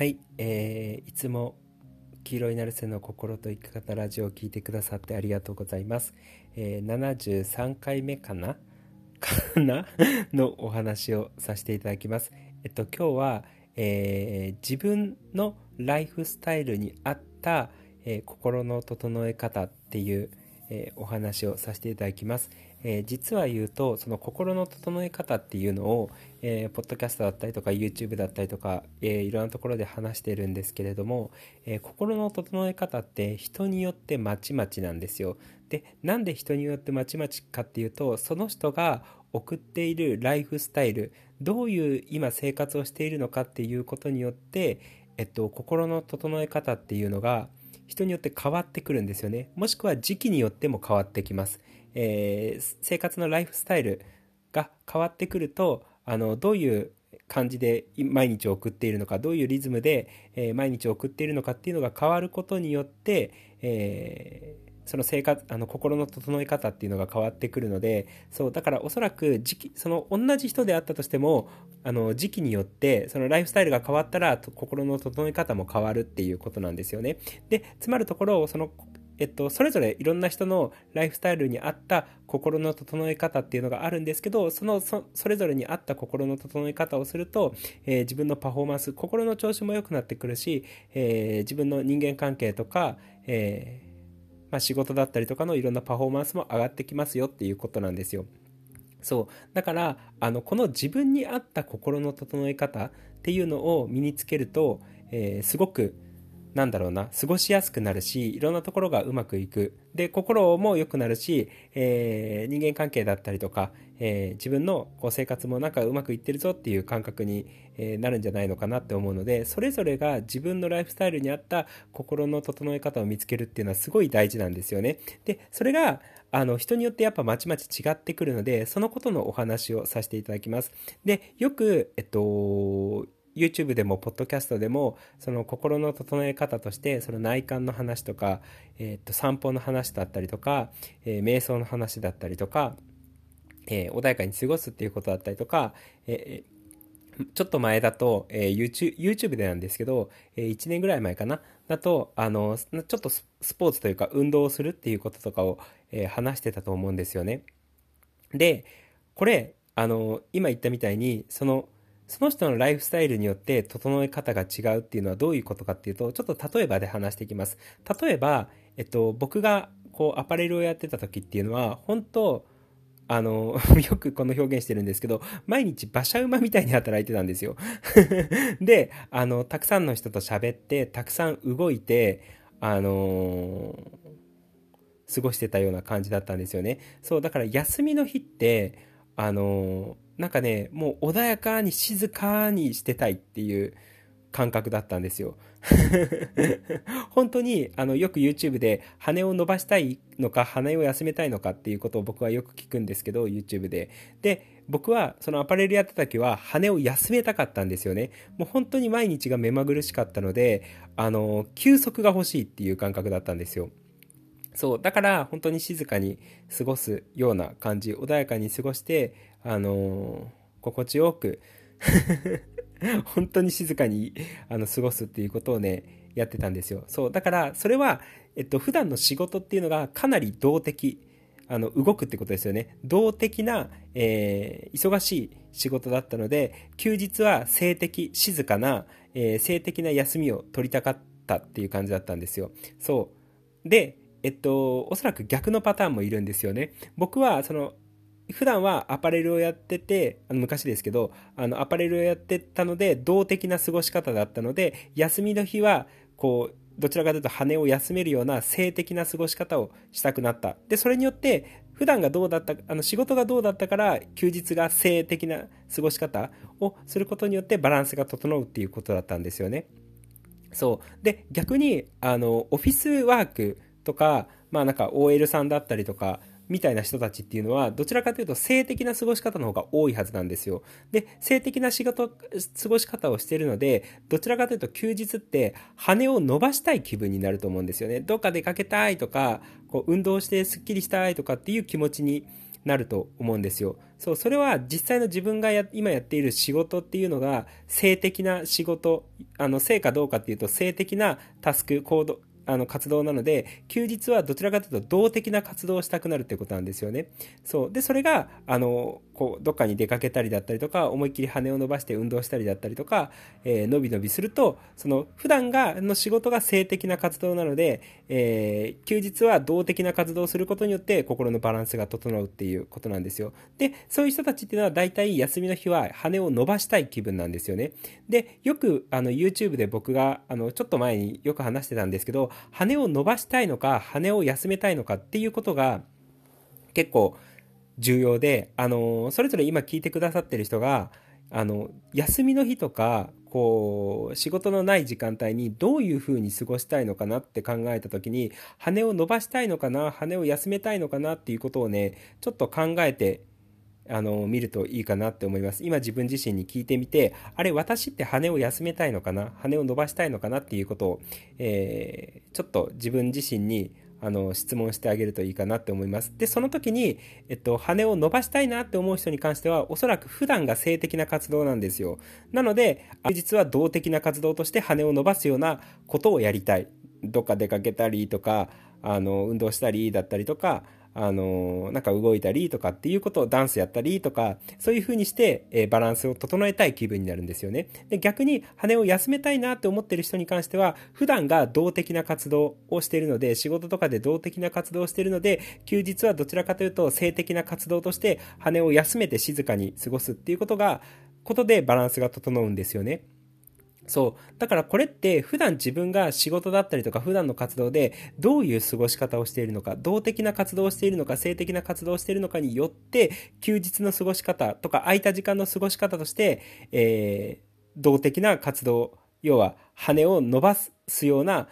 はい、えー、いつも黄色いナルセの心と生き方ラジオを聞いてくださってありがとうございます。えー、73回目かな？かな？のお話をさせていただきます。えっと、今日は、えー、自分のライフスタイルに合った、えー、心の整え方っていう、えお話をさせていただきます。えー、実は言うとその心の整え方っていうのを、えー、ポッドキャストだったりとか YouTube だったりとか、えー、いろんなところで話してるんですけれども、え心の整え方って人によってまちまちなんですよ。でなんで人によってまちまちかっていうとその人が送っているライフスタイルどういう今生活をしているのかっていうことによって、えっと、心の整え方っていうのが人によって変わってくるんですよね。もしくは時期によっても変わってきます。えー、生活のライフスタイルが変わってくるとあのどういう感じで毎日を送っているのかどういうリズムで、えー、毎日を送っているのかっていうのが変わることによって、えー、その生活あの心の整え方っていうのが変わってくるのでそうだからおそらく時期その同じ人であったとしてもあの時期によってそのライフスタイルが変わったら心の整え方も変わるっていうことなんですよね。でつまるところそのえっと、それぞれいろんな人のライフスタイルに合った心の整え方っていうのがあるんですけど、そのそれぞれに合った心の整え方をすると、えー、自分のパフォーマンス、心の調子も良くなってくるし、えー、自分の人間関係とか、えー、まあ、仕事だったりとかのいろんなパフォーマンスも上がってきますよっていうことなんですよ。そう。だから、あの、この自分に合った心の整え方っていうのを身につけると、えすごく、なんだろうな、過ごしやすくなるし、いろんなところがうまくいく。で、心も良くなるし、えー、人間関係だったりとか、えー、自分のこう生活もなんかうまくいってるぞっていう感覚に、えー、なるんじゃないのかなって思うので、それぞれが自分のライフスタイルに合った心の整え方を見つけるっていうのはすごい大事なんですよね。で、それが、あの、人によってやっぱまちまち違ってくるので、そのことのお話をさせていただきます。で、よく、えっと、YouTube でも、ポッドキャストでも、その心の整え方として、その内観の話とか、えっ、と、散歩の話だったりとか、え、瞑想の話だったりとか、え、穏やかに過ごすっていうことだったりとか、え、ちょっと前だと、え、YouTube, YouTube でなんですけど、え、1年ぐらい前かな、だと、あの、ちょっとスポーツというか運動をするっていうこととかを、え、話してたと思うんですよね。で、これ、あの、今言ったみたいに、その、その人のライフスタイルによって整え方が違うっていうのはどういうことかっていうと、ちょっと例えばで話していきます。例えば、えっと、僕がこうアパレルをやってた時っていうのは、本当あの、よくこの表現してるんですけど、毎日馬車馬みたいに働いてたんですよ。で、あの、たくさんの人と喋って、たくさん動いて、あのー、過ごしてたような感じだったんですよね。そう、だから休みの日って、あのーなんかね、もう穏やかに静かにしてたいっていう感覚だったんですよ。本当に、あの、よく YouTube で羽を伸ばしたいのか、羽を休めたいのかっていうことを僕はよく聞くんですけど、YouTube で。で、僕はそのアパレルやってた時は羽を休めたかったんですよね。もう本当に毎日が目まぐるしかったので、あの、休息が欲しいっていう感覚だったんですよ。そう、だから本当に静かに過ごすような感じ、穏やかに過ごして、あの、心地よく 本当に静かにあの過ごすっていうことをね、やってたんですよ。そう、だからそれは、えっと、普段の仕事っていうのがかなり動的。あの、動くってことですよね。動的な、えー、忙しい仕事だったので、休日は静的、静かな、えー、静的な休みを取りたかったっていう感じだったんですよ。そう。で、えっと、おそらく逆のパターンもいるんですよね。僕は、その、普段はアパレルをやってて、あの昔ですけど、あのアパレルをやってたので、動的な過ごし方だったので、休みの日は、こう、どちらかというと羽を休めるような性的な過ごし方をしたくなった。で、それによって、普段がどうだった、あの仕事がどうだったから、休日が性的な過ごし方をすることによってバランスが整うっていうことだったんですよね。そう。で、逆に、あの、オフィスワークとか、まあなんか OL さんだったりとか、みたいな人たちっていうのは、どちらかというと性的な過ごし方の方が多いはずなんですよ。で、性的な仕事、過ごし方をしているので、どちらかというと休日って羽を伸ばしたい気分になると思うんですよね。どっか出かけたいとか、こう運動してスッキリしたいとかっていう気持ちになると思うんですよ。そう、それは実際の自分がや今やっている仕事っていうのが性的な仕事、あの、性かどうかっていうと性的なタスク、行動、あの活動なので休日はどちらかというと動的な活動をしたくなるっていうことなんですよね。そうでそれがあのこうどっかに出かけたりだったりとか思いっきり羽を伸ばして運動したりだったりとか、えー、伸び伸びするとその普段がの仕事が性的な活動なので、えー、休日は動的な活動をすることによって心のバランスが整うっていうことなんですよ。でそういう人たちっていうのは大体休みの日は羽を伸ばしたい気分なんですよね。でよくあの YouTube で僕があのちょっと前によく話してたんですけど羽を伸ばしたいのか羽を休めたいのかっていうことが結構重要で、あのそれぞれ今聞いてくださってる人があの休みの日とかこう仕事のない時間帯にどういうふうに過ごしたいのかなって考えた時に羽を伸ばしたいのかな羽を休めたいのかなっていうことをねちょっと考えてあの見るといいかなって思います。今自分自身に聞いてみてあれ私って羽を休めたいのかな羽を伸ばしたいのかなっていうことを、えー、ちょっと自分自身にあの質問してあげるといいかなって思います。でその時に、えっと、羽を伸ばしたいなって思う人に関してはおそらく普段が性的な活動なんですよ。なので実は動的な活動として羽を伸ばすようなことをやりたい。どっか出かけたりとかあの運動したりだったりとかあのなんか動いたりとかっていうことをダンスやったりとか、そういう風にして、え、バランスを整えたい気分になるんですよね。で、逆に羽を休めたいなって思ってる人に関しては、普段が動的な活動をしているので、仕事とかで動的な活動をしているので、休日はどちらかというと性的な活動として羽を休めて静かに過ごすっていうことが、ことでバランスが整うんですよね。そう。だからこれって普段自分が仕事だったりとか普段の活動でどういう過ごし方をしているのか、動的な活動をしているのか、性的な活動をしているのかによって休日の過ごし方とか空いた時間の過ごし方として、えー、動的な活動、要は羽を伸ばすような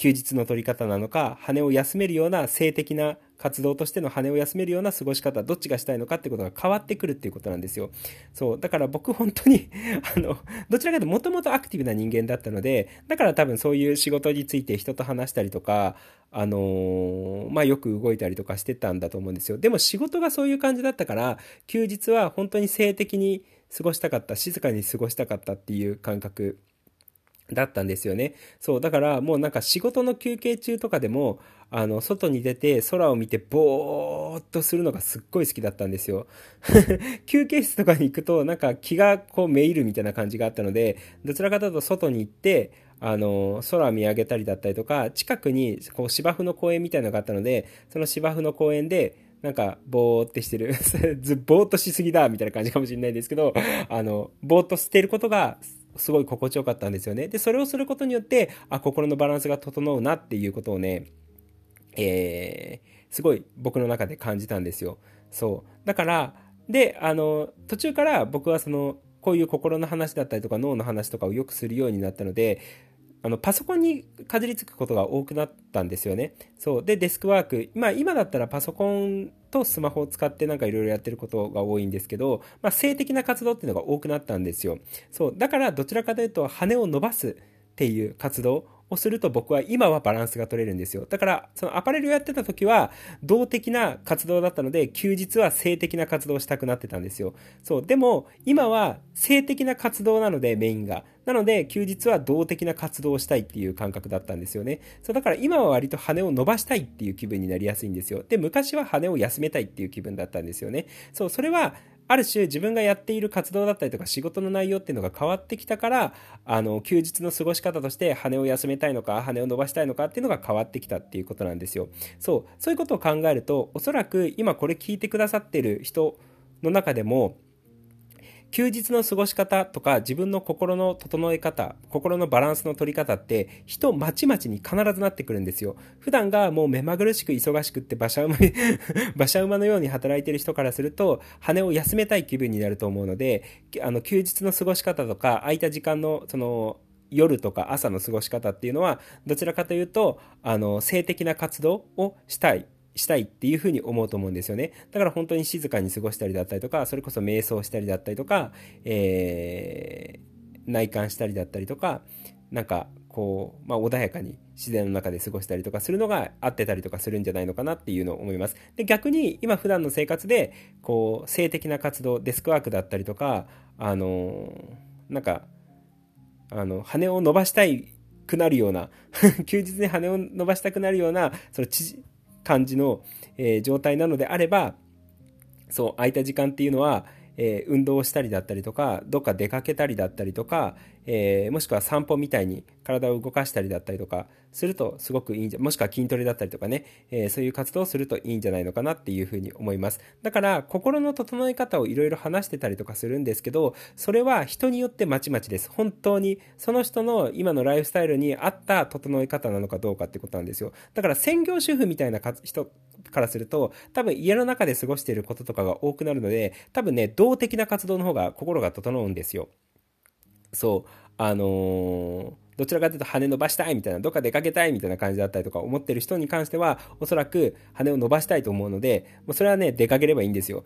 休日の取り方なのか、羽を休めるような性的な活動としての羽を休めるような過ごし方、どっちがしたいのかってことが変わってくるっていうことなんですよ。そう。だから僕本当に あの、どちらかというともともとアクティブな人間だったので、だから多分そういう仕事について人と話したりとか、あのー、まあ、よく動いたりとかしてたんだと思うんですよ。でも仕事がそういう感じだったから、休日は本当に性的に過ごしたかった、静かに過ごしたかったっていう感覚だったんですよね。そう、だからもうなんか仕事の休憩中とかでも、あの、外に出て空を見てぼーっとするのがすっごい好きだったんですよ。休憩室とかに行くとなんか気がこうめいるみたいな感じがあったので、どちらかというと外に行って、あの、空見上げたりだったりとか、近くにこう芝生の公園みたいなのがあったので、その芝生の公園で、なんか、ぼーってしてる。ずぼーっとしすぎだ、みたいな感じかもしれないですけど、あの、ぼーっとしてることがすごい心地よかったんですよね。で、それをすることによって、あ、心のバランスが整うなっていうことをね、えー、すごい僕の中で感じたんですよ。そう。だから、で、あの、途中から僕はその、こういう心の話だったりとか脳の話とかをよくするようになったので、あの、パソコンにかじりつくことが多くなったんですよね。そう。で、デスクワーク。まあ、今だったらパソコンとスマホを使ってなんかいろいろやってることが多いんですけど、まあ、性的な活動っていうのが多くなったんですよ。そう。だから、どちらかというと、羽を伸ばすっていう活動をすると僕は今はバランスが取れるんですよ。だから、そのアパレルをやってた時は、動的な活動だったので、休日は性的な活動をしたくなってたんですよ。そう。でも、今は性的な活動なので、メインが。なので、休日は動的な活動をしたいっていう感覚だったんですよね。そう、だから今は割と羽を伸ばしたいっていう気分になりやすいんですよ。で、昔は羽を休めたいっていう気分だったんですよね。そう、それは、ある種自分がやっている活動だったりとか仕事の内容っていうのが変わってきたから、あの、休日の過ごし方として羽を休めたいのか、羽を伸ばしたいのかっていうのが変わってきたっていうことなんですよ。そう、そういうことを考えると、おそらく今これ聞いてくださってる人の中でも、休日の過ごし方とか自分の心の整え方、心のバランスの取り方って人まちまちに必ずなってくるんですよ。普段がもう目まぐるしく忙しくって馬車馬に 馬車馬のように働いてる人からすると羽を休めたい気分になると思うので、あの休日の過ごし方とか空いた時間のその夜とか朝の過ごし方っていうのはどちらかというとあの性的な活動をしたいしたいっていうふうに思うと思うんですよね。だから本当に静かに過ごしたりだったりとか、それこそ瞑想したりだったりとか、えー、内観したりだったりとか、なんかこう、まあ、穏やかに自然の中で過ごしたりとかするのが合ってたりとかするんじゃないのかなっていうのを思います。で逆に今普段の生活でこう性的な活動デスクワークだったりとかあのなんかあの羽を伸ばしたいくなるような 休日に羽を伸ばしたくなるようなその感じの、えー、状態なのであればそう空いた時間っていうのはえー、運動したりだったりとかどっか出かけたりだったりとか、えー、もしくは散歩みたいに体を動かしたりだったりとかするとすごくいいんじゃもしくは筋トレだったりとかね、えー、そういう活動をするといいんじゃないのかなっていうふうに思います。だから心の整え方をいろいろ話してたりとかするんですけどそれは人によってまちまちです。本当にその人の今のライフスタイルに合った整え方なのかどうかってことなんですよ。だから専業主婦みたいな人からすると、多分家の中で過ごしていることとかが多くなるので、多分ね、動的な活動の方が心が整うんですよ。そう、あのー、どちらかというと羽伸ばしたいみたいな、どっか出かけたいみたいな感じだったりとか思ってる人に関しては、おそらく羽を伸ばしたいと思うので、もうそれはね、出かければいいんですよ。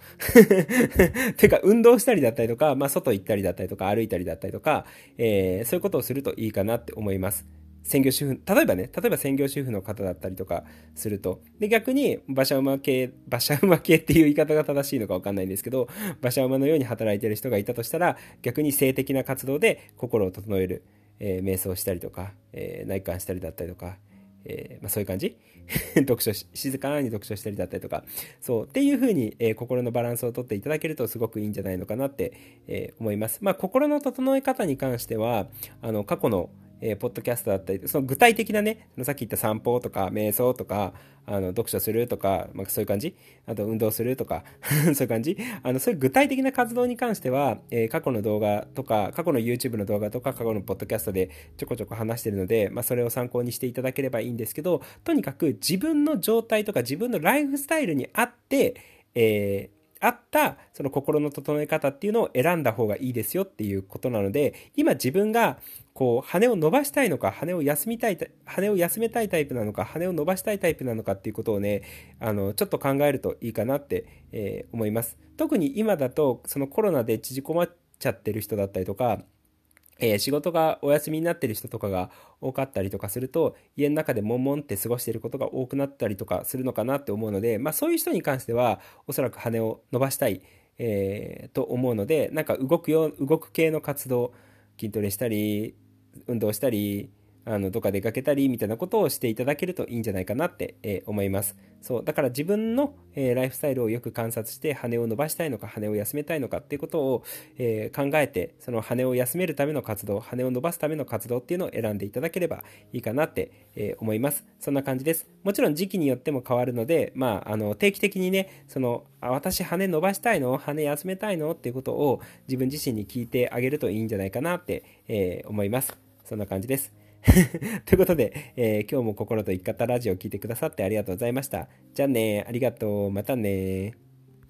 てか、運動したりだったりとか、まあ、外行ったりだったりとか、歩いたりだったりとか、えー、そういうことをするといいかなって思います。専業主婦、例えばね、例えば専業主婦の方だったりとかすると、で、逆に馬車馬系、馬車馬系っていう言い方が正しいのかわかんないんですけど、馬車馬のように働いてる人がいたとしたら、逆に性的な活動で心を整える、えー、瞑想したりとか、えー、内観したりだったりとか、えー、まあ、そういう感じ？読書静かに読書したりだったりとか、そう、っていう風に、えー、心のバランスをとっていただけるとすごくいいんじゃないのかなって、えー、思います。まあ、心の整え方に関しては、あの、過去の、えー、ポッドキャストだったり、その具体的なね、さっき言った散歩とか、瞑想とか、あの、読書するとか、まあ、そういう感じ？あと、運動するとか そういう感じ？あの、そういう具体的な活動に関しては、えー、過去の動画とか、過去の YouTube の動画とか、過去のポッドキャストでちょこちょこ話してるので、まあ、それを参考にしていただければいいんですけど、とにかく自分の状態とか自分のライフスタイルに合って、えー、合ったその心の整え方っていうのを選んだ方がいいですよっていうことなので今自分がこう羽を伸ばしたいのか羽を休みたい羽を休めたいタイプなのか羽を伸ばしたいタイプなのかっていうことをねあのちょっと考えるといいかなって、えー、思います。特に今だとそのコロナで縮こまっちゃってる人だったりとかえー、仕事がお休みになってる人とかが多かったりとかすると家の中で悶々って過ごしていることが多くなったりとかするのかなって思うので、まあ、そういう人に関してはおそらく羽を伸ばしたい、えー、と思うのでなんか動くよ動く系の活動筋トレしたり運動したりあのどっか出かけたりみたいなことをしていただけるといいんじゃないかなって、えー、思います。そう。だから自分の、えー、ライフスタイルをよく観察して羽を伸ばしたいのか羽を休めたいのかっていうことを、えー、考えてその羽を休めるための活動羽を伸ばすための活動っていうのを選んでいただければいいかなって、え思います。そんな感じです。もちろん時期によっても変わるので、まあ、あの定期的にねそのあ私羽伸ばしたいの？羽休めたいの？っていうことを自分自身に聞いてあげるといいんじゃないかなって、え思います。そんな感じです。ということで、えー、今日も心と生き方ラジオを聴いてくださってありがとうございました。じゃあね、ありがとう。またね。